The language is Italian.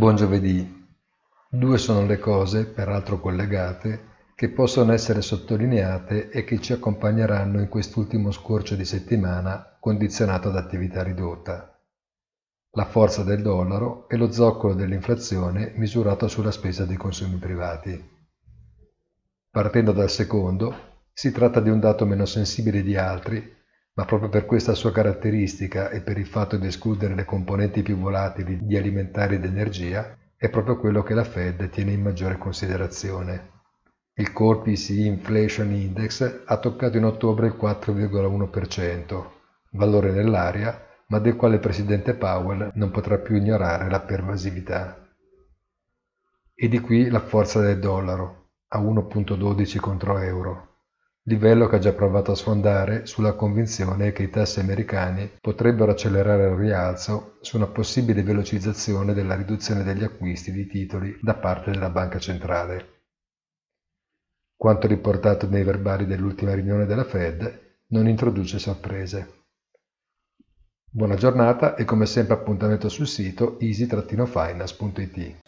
Buon giovedì. Due sono le cose, peraltro collegate, che possono essere sottolineate e che ci accompagneranno in quest'ultimo scorcio di settimana condizionato ad attività ridotta. La forza del dollaro e lo zoccolo dell'inflazione misurato sulla spesa dei consumi privati. Partendo dal secondo, si tratta di un dato meno sensibile di altri ma proprio per questa sua caratteristica e per il fatto di escludere le componenti più volatili di alimentari ed energia, è proprio quello che la Fed tiene in maggiore considerazione. Il Core PCE Inflation Index ha toccato in ottobre il 4,1%, valore nell'aria, ma del quale il presidente Powell non potrà più ignorare la pervasività. E di qui la forza del dollaro, a 1.12 contro euro livello che ha già provato a sfondare sulla convinzione che i tassi americani potrebbero accelerare il rialzo su una possibile velocizzazione della riduzione degli acquisti di titoli da parte della banca centrale. Quanto riportato nei verbali dell'ultima riunione della Fed non introduce sorprese. Buona giornata e come sempre appuntamento sul sito easy-finance.it.